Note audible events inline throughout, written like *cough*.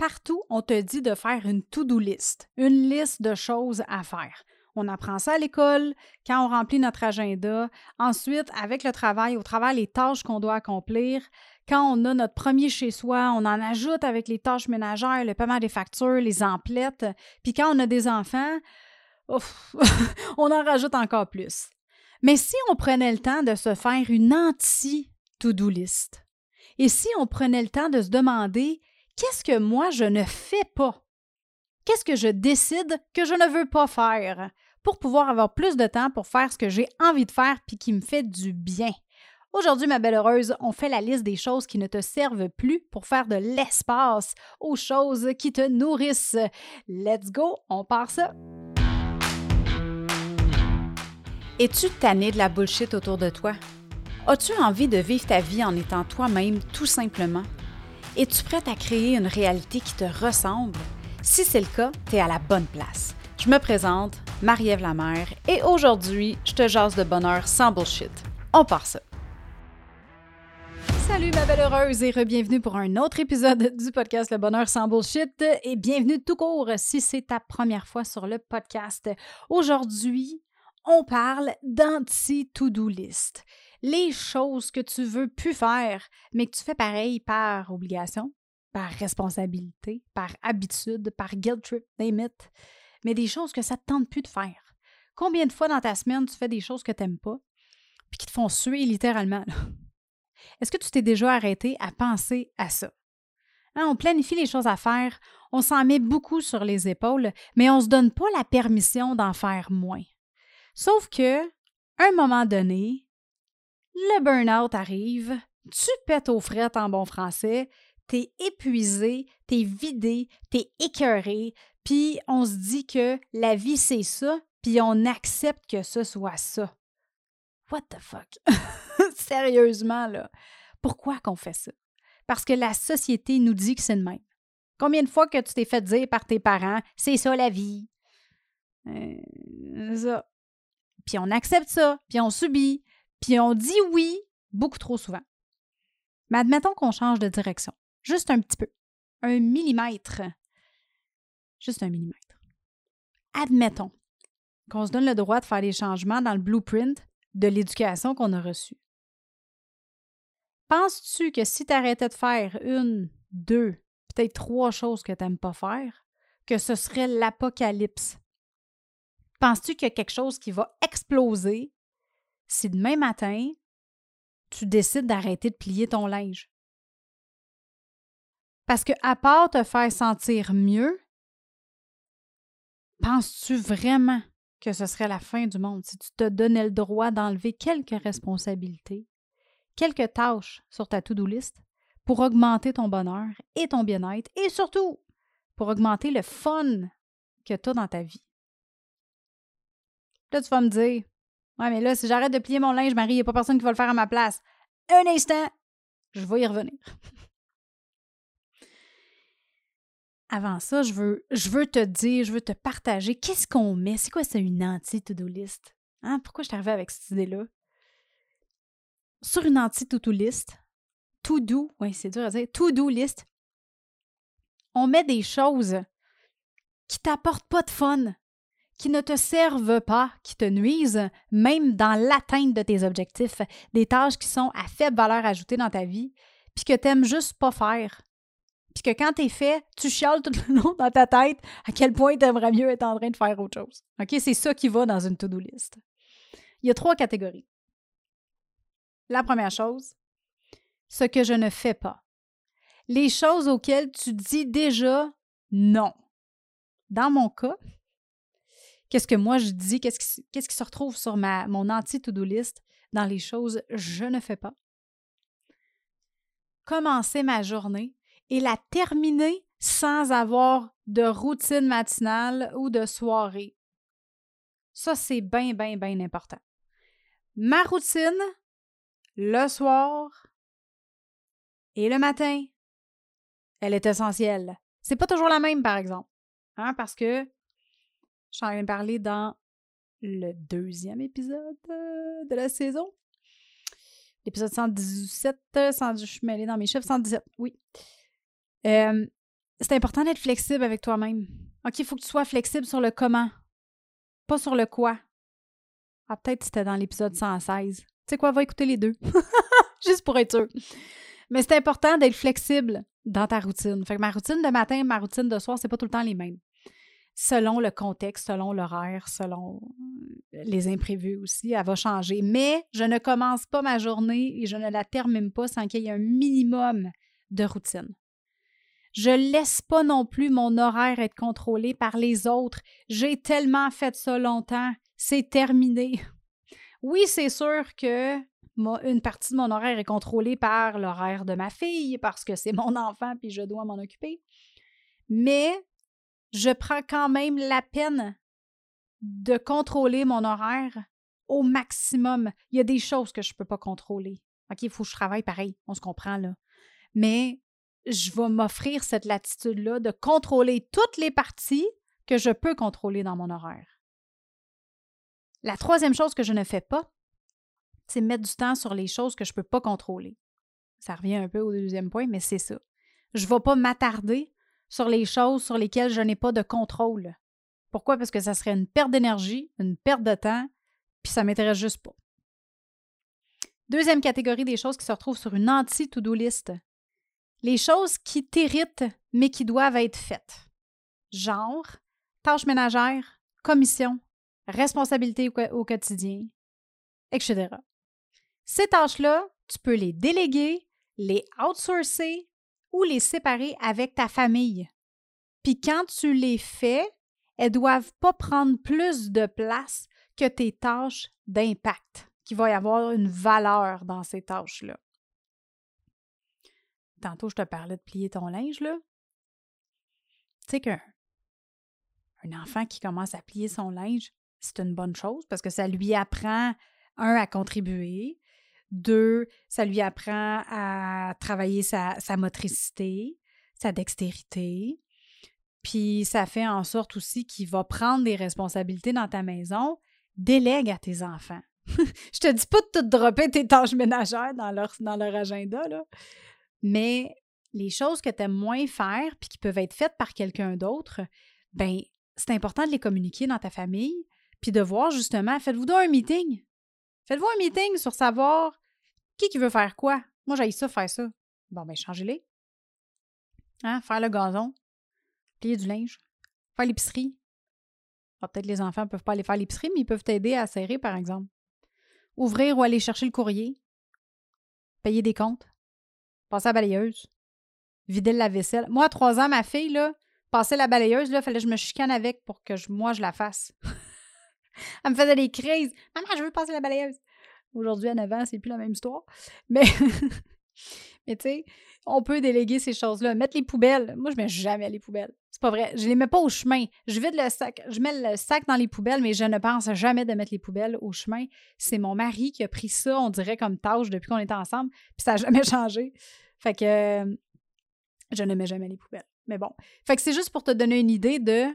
Partout, on te dit de faire une to-do list, une liste de choses à faire. On apprend ça à l'école, quand on remplit notre agenda. Ensuite, avec le travail, au travail, les tâches qu'on doit accomplir. Quand on a notre premier chez soi, on en ajoute avec les tâches ménagères, le paiement des factures, les emplettes. Puis quand on a des enfants, *laughs* on en rajoute encore plus. Mais si on prenait le temps de se faire une anti-to-do list, et si on prenait le temps de se demander qu'est-ce que moi je ne fais pas? Qu'est-ce que je décide que je ne veux pas faire pour pouvoir avoir plus de temps pour faire ce que j'ai envie de faire puis qui me fait du bien? Aujourd'hui, ma belle heureuse, on fait la liste des choses qui ne te servent plus pour faire de l'espace aux choses qui te nourrissent. Let's go, on part ça! Es-tu tanné de la bullshit autour de toi? As-tu envie de vivre ta vie en étant toi-même tout simplement? Es-tu prête à créer une réalité qui te ressemble? Si c'est le cas, tu es à la bonne place. Je me présente, Marie-Ève Lamère, et aujourd'hui, je te jase de bonheur sans bullshit. On part ça! Salut ma belle heureuse et re-bienvenue pour un autre épisode du podcast Le Bonheur sans Bullshit et bienvenue tout court si c'est ta première fois sur le podcast. Aujourd'hui, on parle d'anti-to-do list. Les choses que tu veux plus faire, mais que tu fais pareil par obligation, par responsabilité, par habitude, par guilt trip, name it, mais des choses que ça te tente plus de faire. Combien de fois dans ta semaine tu fais des choses que tu n'aimes pas, puis qui te font suer littéralement? Est-ce que tu t'es déjà arrêté à penser à ça? Hein, on planifie les choses à faire, on s'en met beaucoup sur les épaules, mais on ne se donne pas la permission d'en faire moins. Sauf que, un moment donné, le burn-out arrive, tu pètes aux frettes en bon français, t'es épuisé, t'es vidé, t'es écœuré, puis on se dit que la vie c'est ça, puis on accepte que ce soit ça. What the fuck? *laughs* Sérieusement, là. Pourquoi qu'on fait ça? Parce que la société nous dit que c'est le même. Combien de fois que tu t'es fait dire par tes parents, c'est ça la vie? Euh, ça. Puis on accepte ça, puis on subit, puis on dit oui beaucoup trop souvent. Mais admettons qu'on change de direction. Juste un petit peu. Un millimètre. Juste un millimètre. Admettons qu'on se donne le droit de faire des changements dans le blueprint de l'éducation qu'on a reçue. Penses-tu que si tu arrêtais de faire une, deux, peut-être trois choses que tu n'aimes pas faire, que ce serait l'apocalypse? Penses-tu qu'il y a quelque chose qui va exploser si demain matin, tu décides d'arrêter de plier ton linge? Parce que, à part te faire sentir mieux, penses-tu vraiment que ce serait la fin du monde si tu te donnais le droit d'enlever quelques responsabilités, quelques tâches sur ta to-do list pour augmenter ton bonheur et ton bien-être et surtout pour augmenter le fun que tu as dans ta vie? Là, tu vas me dire Ouais, mais là, si j'arrête de plier mon linge, Marie, il n'y a pas personne qui va le faire à ma place. Un instant, je vais y revenir. *laughs* Avant ça, je veux, je veux te dire, je veux te partager qu'est-ce qu'on met. C'est quoi, c'est une anti-to-do list? Hein? Pourquoi je suis arrivée avec cette idée-là? Sur une anti-to-do list, to-do, oui, c'est dur à dire, to-do list, on met des choses qui t'apportent pas de fun, qui ne te servent pas, qui te nuisent, même dans l'atteinte de tes objectifs, des tâches qui sont à faible valeur ajoutée dans ta vie, puis que tu n'aimes juste pas faire. Puis que quand tu es fait, tu chiales tout le *laughs* long dans ta tête à quel point tu aimerais mieux être en train de faire autre chose. OK? C'est ça qui va dans une to-do list. Il y a trois catégories. La première chose, ce que je ne fais pas. Les choses auxquelles tu dis déjà non. Dans mon cas, qu'est-ce que moi je dis, qu'est-ce qui, se retrouve sur ma, mon anti-to-do list dans les choses je ne fais pas. Commencer ma journée et la terminer sans avoir de routine matinale ou de soirée. Ça, c'est bien, bien, bien important. Ma routine, le soir et le matin, elle est essentielle. C'est pas toujours la même, par exemple. Hein, parce que J'en ai parlé dans le deuxième épisode euh, de la saison. L'épisode 117, 100, je suis mêlée dans mes chiffres, 117, oui. Euh, c'est important d'être flexible avec toi-même. OK, il faut que tu sois flexible sur le comment, pas sur le quoi. Ah, peut-être c'était dans l'épisode 116. Tu sais quoi, va écouter les deux. *laughs* Juste pour être sûr. Mais c'est important d'être flexible dans ta routine. Fait que ma routine de matin, ma routine de soir, c'est pas tout le temps les mêmes. Selon le contexte, selon l'horaire, selon euh, les imprévus aussi, elle va changer. Mais je ne commence pas ma journée et je ne la termine pas sans qu'il y ait un minimum de routine. Je laisse pas non plus mon horaire être contrôlé par les autres. J'ai tellement fait ça longtemps, c'est terminé. *laughs* Oui, c'est sûr que une partie de mon horaire est contrôlée par l'horaire de ma fille parce que c'est mon enfant puis je dois m'en occuper. Mais je prends quand même la peine de contrôler mon horaire au maximum. Il y a des choses que je ne peux pas contrôler. OK, il faut que je travaille pareil, on se comprend là. Mais je vais m'offrir cette latitude-là de contrôler toutes les parties que je peux contrôler dans mon horaire. La troisième chose que je ne fais pas, c'est mettre du temps sur les choses que je ne peux pas contrôler. Ça revient un peu au deuxième point, mais c'est ça. Je ne vais pas m'attarder sur les choses sur lesquelles je n'ai pas de contrôle. Pourquoi? Parce que ça serait une perte d'énergie, une perte de temps, puis ça ne m'intéresse juste pas. Deuxième catégorie des choses qui se retrouvent sur une anti-to-do list. Les choses qui t'irritent, mais qui doivent être faites. Genre, tâches ménagères, commission, responsabilités au quotidien, etc. Ces tâches-là, tu peux les déléguer, les outsourcer ou les séparer avec ta famille. Puis quand tu les fais, elles doivent pas prendre plus de place que tes tâches d'impact, qu'il va y avoir une valeur dans ces tâches-là. Tantôt, je te parlais de plier ton linge, là. Tu sais qu'un un enfant qui commence à plier son linge, c'est une bonne chose parce que ça lui apprend, un, à contribuer, deux, ça lui apprend à travailler sa, motricité, sa dextérité. Puis ça fait en sorte aussi qu'il va prendre des responsabilités dans ta maison, délègue à tes enfants. *laughs* Je te dis pas de tout dropper tes tâches ménagères dans leur, dans leur agenda, là. mais les choses que tu aimes moins faire puis qui peuvent être faites par quelqu'un d'autre, ben c'est important de les communiquer dans ta famille puis de voir justement, faites-vous donc un meeting. Faites-vous un meeting sur savoir qui qui veut faire quoi? Moi, j'ai ça, faire ça. Bon, ben, changez-les. Hein? Faire le gazon, plier du linge, faire l'épicerie. Ah, peut-être les enfants ne peuvent pas aller faire l'épicerie, mais ils peuvent t'aider à serrer, par exemple. Ouvrir ou aller chercher le courrier. Payer des comptes. Passer à la balayeuse. Vider la vaisselle. Moi, à trois ans, ma fille, là, passer la balayeuse, là, fallait que je me chicane avec pour que moi, je la fasse. *laughs* Elle me faisait des crises. Maman, je veux passer la balayeuse. Aujourd'hui, à 9 ans, c'est plus la même histoire. *laughs* Mais, tu sais, on peut déléguer ces choses-là. Mettre les poubelles. Moi, je mets jamais les poubelles. C'est pas vrai. Je les mets pas au chemin. Je vide le sac. Je mets le sac dans les poubelles, mais je ne pense jamais de mettre les poubelles au chemin. C'est mon mari qui a pris ça, on dirait, comme tâche depuis qu'on était ensemble. Puis ça n'a jamais *laughs* changé. Fait que je ne mets jamais les poubelles. Mais bon. Fait que c'est juste pour te donner une idée de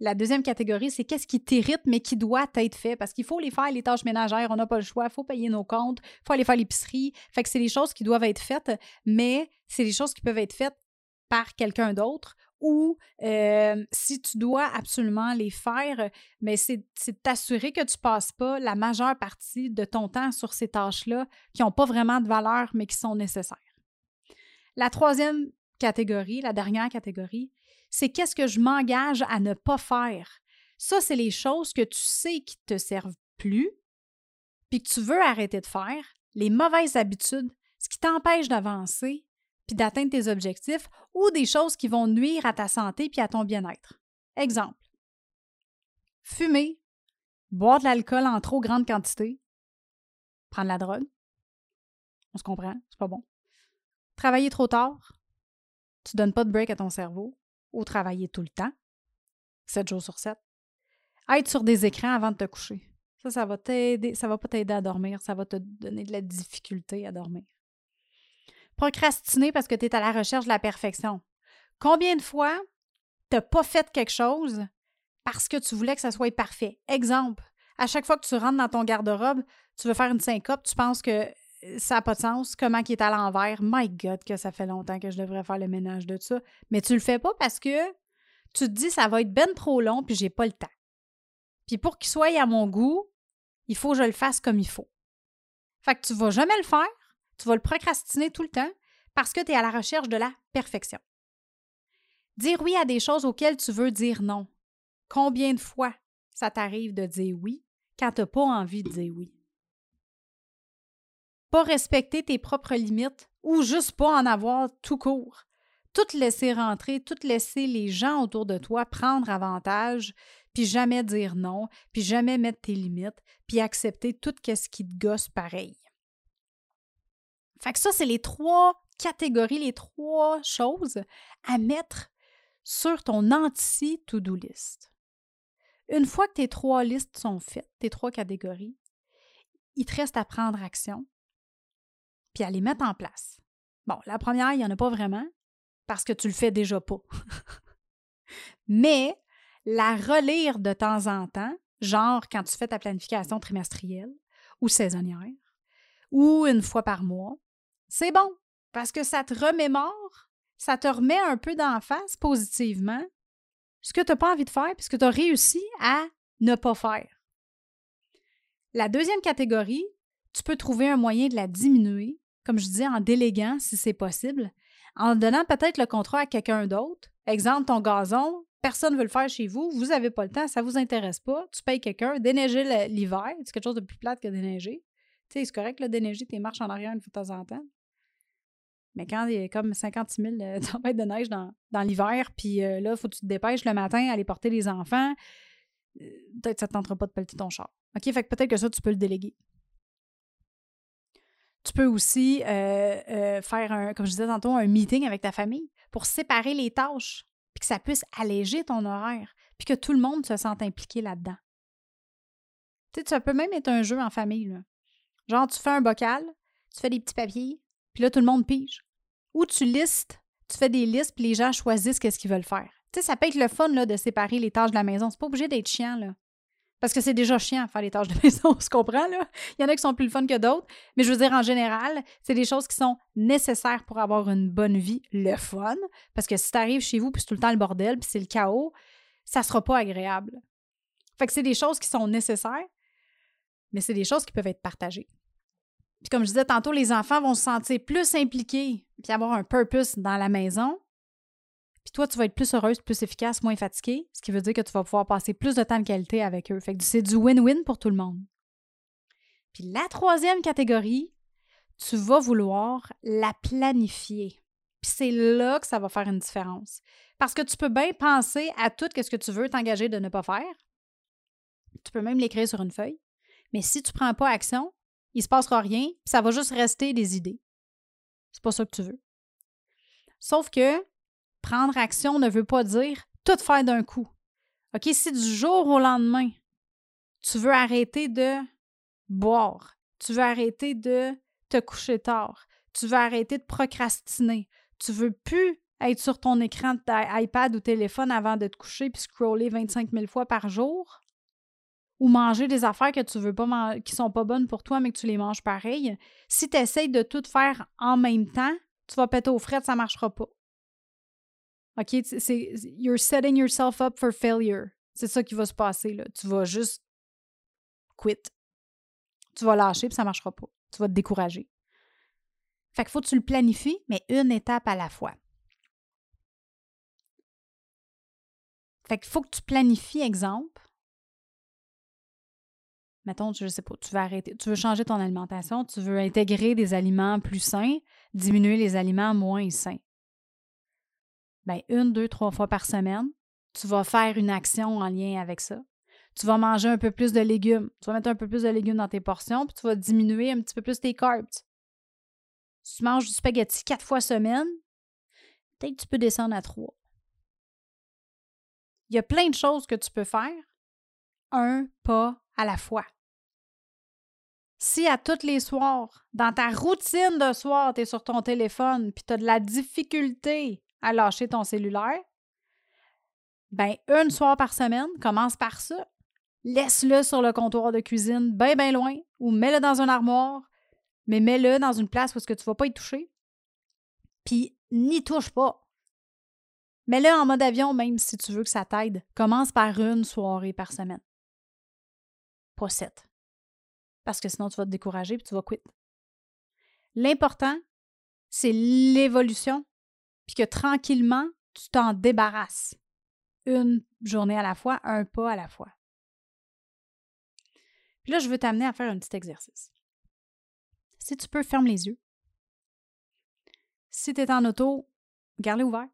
la deuxième catégorie, c'est qu'est-ce qui t'irrite, mais qui doit être fait? Parce qu'il faut les faire, les tâches ménagères, on n'a pas le choix, il faut payer nos comptes, il faut aller faire l'épicerie. Fait que c'est les choses qui doivent être faites, mais c'est les choses qui peuvent être faites par quelqu'un d'autre ou euh, si tu dois absolument les faire, mais c'est t'assurer que tu ne passes pas la majeure partie de ton temps sur ces tâches-là qui n'ont pas vraiment de valeur, mais qui sont nécessaires. La troisième catégorie, la dernière catégorie, c'est qu'est-ce que je m'engage à ne pas faire. Ça, c'est les choses que tu sais qui ne te servent plus, puis que tu veux arrêter de faire, les mauvaises habitudes, ce qui t'empêche d'avancer, puis d'atteindre tes objectifs, ou des choses qui vont nuire à ta santé puis à ton bien-être. Exemple. Fumer, boire de l'alcool en trop grande quantité, prendre la drogue. On se comprend, c'est pas bon. Travailler trop tard, tu donnes pas de break à ton cerveau, ou travailler tout le temps, 7 jours sur 7. Être sur des écrans avant de te coucher. Ça, ça va t'aider, ça va pas t'aider à dormir, ça va te donner de la difficulté à dormir. Procrastiner parce que tu es à la recherche de la perfection. Combien de fois tu n'as pas fait quelque chose parce que tu voulais que ça soit parfait? Exemple, à chaque fois que tu rentres dans ton garde-robe, tu veux faire une syncope, tu penses que ça n'a pas de sens. Comment qui est à l'envers? My God, que ça fait longtemps que je devrais faire le ménage de ça. Mais tu le fais pas parce que tu te dis ça va être ben trop long puis j'ai pas le temps. Puis pour qu'il soit à mon goût, il faut que je le fasse comme il faut. Fait que tu vas jamais le faire, tu vas le procrastiner tout le temps parce que tu es à la recherche de la perfection. Dire oui à des choses auxquelles tu veux dire non. Combien de fois ça t'arrive de dire oui quand tu n'as pas envie de dire oui? Pas respecter tes propres limites ou juste pas en avoir tout court. Tout laisser rentrer, tout laisser les gens autour de toi prendre avantage, puis jamais dire non, puis jamais mettre tes limites, puis accepter tout ce qui te gosse pareil. Fait que ça, c'est les trois catégories, les trois choses à mettre sur ton anti-to-do list. Une fois que tes trois listes sont faites, tes trois catégories, il te reste à prendre action puis à les mettre en place. Bon, la première, il n'y en a pas vraiment parce que tu le fais déjà pas. *laughs* Mais la relire de temps en temps, genre quand tu fais ta planification trimestrielle ou saisonnière, ou une fois par mois, c'est bon parce que ça te remémore, ça te remet un peu d'en face positivement ce que tu n'as pas envie de faire puis ce que tu as réussi à ne pas faire. La deuxième catégorie, tu peux trouver un moyen de la diminuer, comme je dis, en déléguant si c'est possible, en donnant peut-être le contrat à quelqu'un d'autre. Exemple, ton gazon, personne ne veut le faire chez vous, vous n'avez pas le temps, ça ne vous intéresse pas, tu payes quelqu'un, déneiger l'hiver, c'est quelque chose de plus plate que déneiger. Tu sais, c'est correct, le déneiger tes marches en arrière une fois de temps en temps. Mais quand il y a comme 56 000 euh, *laughs* tempêtes de neige dans, l'hiver, puis euh, là, il faut que tu te dépêches le matin aller porter les enfants, euh, peut-être que ça ne te tentera pas de pelleter ton char. OK? Fait que peut-être que ça, tu peux le déléguer. Tu peux aussi faire, un, comme je disais tantôt, un meeting avec ta famille pour séparer les tâches, puis que ça puisse alléger ton horaire, puis que tout le monde se sente impliqué là-dedans. Tu sais, ça peut même être un jeu en famille. Là. Genre, tu fais un bocal, tu fais des petits papiers, puis là, tout le monde pige. Ou tu listes, tu fais des listes, puis les gens choisissent qu'est-ce qu'ils veulent faire. Tu sais, ça peut être le fun là, de séparer les tâches de la maison. C'est pas obligé d'être chiant, là. Parce que c'est déjà chiant de faire les tâches de *laughs* maison, on se comprend, là. Il y en a qui sont plus le fun que d'autres. Mais je veux dire, en général, c'est des choses qui sont nécessaires pour avoir une bonne vie, le fun. Parce que si tu arrives chez vous, puis c'est tout le temps le bordel, puis c'est le chaos, ça sera pas agréable. Fait que c'est des choses qui sont nécessaires, mais c'est des choses qui peuvent être partagées. Puis comme je disais tantôt, les enfants vont se sentir plus impliqués, puis avoir un purpose dans la maison. Puis toi, tu vas être plus heureuse, plus efficace, moins fatiguée, ce qui veut dire que tu vas pouvoir passer plus de temps de qualité avec eux. Fait que c'est du win-win pour tout le monde. Puis la troisième catégorie, tu vas vouloir la planifier. Puis c'est là que ça va faire une différence. Parce que tu peux bien penser à tout ce que tu veux t'engager de ne pas faire. Tu peux même l'écrire sur une feuille. Mais si tu ne prends pas action, il ne se passera rien, ça va juste rester des idées. C'est pas ça que tu veux. Sauf que prendre action ne veut pas dire tout faire d'un coup. OK, si du jour au lendemain, tu veux arrêter de boire, tu veux arrêter de te coucher tard, tu veux arrêter de procrastiner, tu veux plus être sur ton écran de iPad ou téléphone avant de te coucher puis scroller 25 000 fois par jour, ou manger des affaires que tu veux pas qui sont pas bonnes pour toi, mais que tu les manges pareil, si tu essayes de tout faire en même temps, tu vas péter aux frettes, ça marchera pas. OK? C'est, you're setting yourself up for failure. C'est ça qui va se passer, là. Tu vas juste quit. Tu vas lâcher, puis ça marchera pas. Tu vas te décourager. Fait qu'il faut que tu le planifies, mais une étape à la fois. Fait qu'il faut que tu planifies, exemple, mettons, je sais pas, tu veux arrêter, tu veux changer ton alimentation, tu veux intégrer des aliments plus sains, diminuer les aliments moins sains. Bien, une, deux, trois fois par semaine, tu vas faire une action en lien avec ça. Tu vas manger un peu plus de légumes. Tu vas mettre un peu plus de légumes dans tes portions, puis tu vas diminuer un petit peu plus tes carbs. Si tu manges du spaghetti quatre fois semaine, peut-être que tu peux descendre à trois. Il y a plein de choses que tu peux faire, un pas à la fois. Si à tous les soirs, dans ta routine de soir, tu es sur ton téléphone puis tu as de la difficulté à lâcher ton cellulaire, ben une soir par semaine, commence par ça. Laisse-le sur le comptoir de cuisine, bien, bien loin, ou mets-le dans une armoire, mais mets-le dans une place où ce que tu vas pas y toucher. Puis n'y touche pas. Mets-le en mode avion, même si tu veux que ça t'aide. Commence par une soirée par semaine. Pas sept. Parce que sinon, tu vas te décourager et tu vas quitter. L'important, c'est l'évolution, puis que tranquillement, tu t'en débarrasses. Une journée à la fois, un pas à la fois. Puis là, je veux t'amener à faire un petit exercice. Si tu peux, ferme les yeux. Si tu es en auto, garde-les ouverts.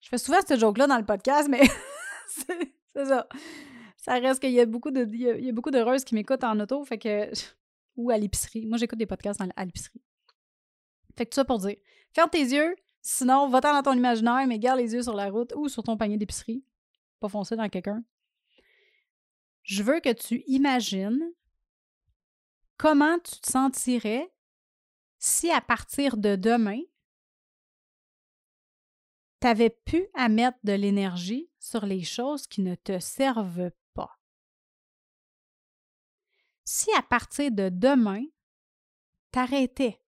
Je fais souvent ce joke-là dans le podcast, mais *laughs* c'est ça. Ça reste qu'il y a beaucoup de, il y a, beaucoup d'heureuses qui m'écoutent en auto, fait que *laughs* ou à l'épicerie. Moi, j'écoute des podcasts à l'épicerie. Fait que tout ça pour dire, ferme tes yeux, sinon, va-t'en dans ton imaginaire, mais garde les yeux sur la route ou sur ton panier d'épicerie. Pas foncer dans quelqu'un. Je veux que tu imagines comment tu te sentirais si à partir de demain, tu avais pu à mettre de l'énergie sur les choses qui ne te servent pas. Si à partir de demain, t'arrêtais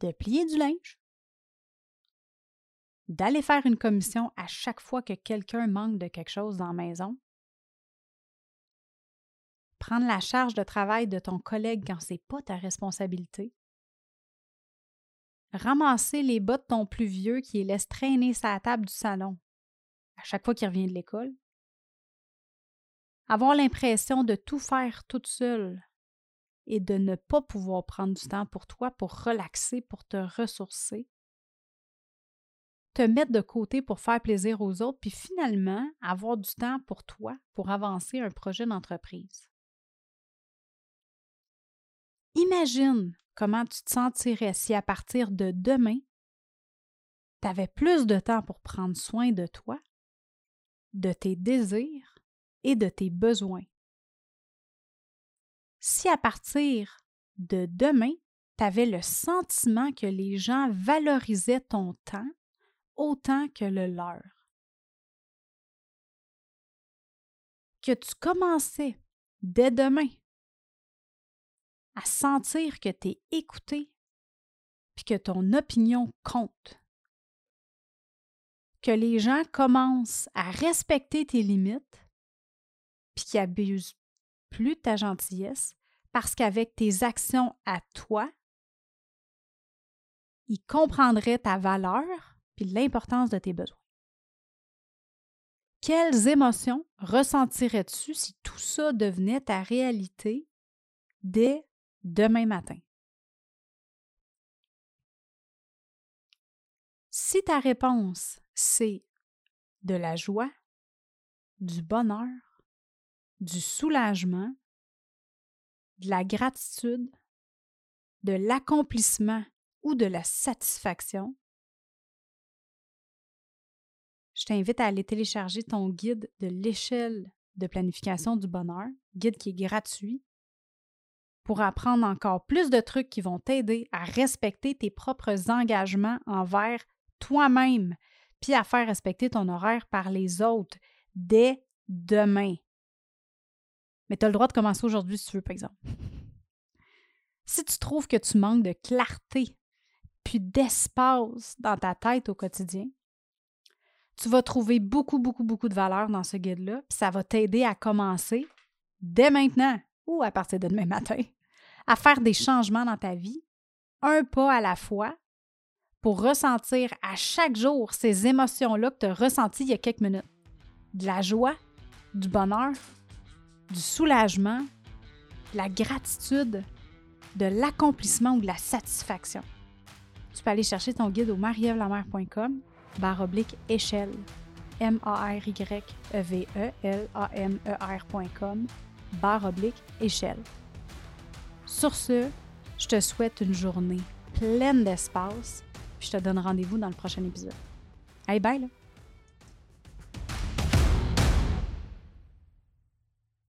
de plier du linge, d'aller faire une commission à chaque fois que quelqu'un manque de quelque chose dans la maison, prendre la charge de travail de ton collègue quand ce n'est pas ta responsabilité, ramasser les bas de ton plus vieux qui laisse traîner sa table du salon à chaque fois qu'il revient de l'école, avoir l'impression de tout faire toute seule et de ne pas pouvoir prendre du temps pour toi, pour relaxer, pour te ressourcer, mettre de côté pour faire plaisir aux autres, puis finalement avoir du temps pour toi, pour avancer un projet d'entreprise? Imagine comment tu te sentirais si à partir de demain, tu avais plus de temps pour prendre soin de toi, de tes désirs et de tes besoins si à partir de demain, tu avais le sentiment que les gens valorisaient ton temps autant que le leur. Que tu commençais dès demain à sentir que tu es écouté puis que ton opinion compte. Que les gens commencent à respecter tes limites puis qu'ils abusent plus ta gentillesse parce qu'avec tes actions à toi, ils comprendraient ta valeur l'importance de tes besoins. Quelles émotions ressentirais-tu si tout ça devenait ta réalité dès demain matin? Si ta réponse, c'est de la joie, du bonheur, du soulagement, de la gratitude, de l'accomplissement ou de la satisfaction, je t'invite à aller télécharger ton guide de l'échelle de planification du bonheur, guide qui est gratuit, pour apprendre encore plus de trucs qui vont t'aider à respecter tes propres engagements envers toi-même, puis à faire respecter ton horaire par les autres dès demain. Mais tu as le droit de commencer aujourd'hui si tu veux, par exemple. Si tu trouves que tu manques de clarté puis d'espace dans ta tête au quotidien, tu vas trouver beaucoup, beaucoup, beaucoup de valeur dans ce guide-là, ça va t'aider à commencer dès maintenant ou à partir de demain matin à faire des changements dans ta vie, un pas à la fois, pour ressentir à chaque jour ces émotions-là que tu as ressenties il y a quelques minutes. De la joie, du bonheur, du soulagement, de la gratitude, de l'accomplissement ou de la satisfaction. Tu peux aller chercher ton guide au marievlamer.com barre oblique échelle M-A-R-Y-E-V-E-L-A-M-E-R.com barre oblique échelle. Sur ce, je te souhaite une journée pleine d'espace, puis je te donne rendez-vous dans le prochain épisode. Hey, bye!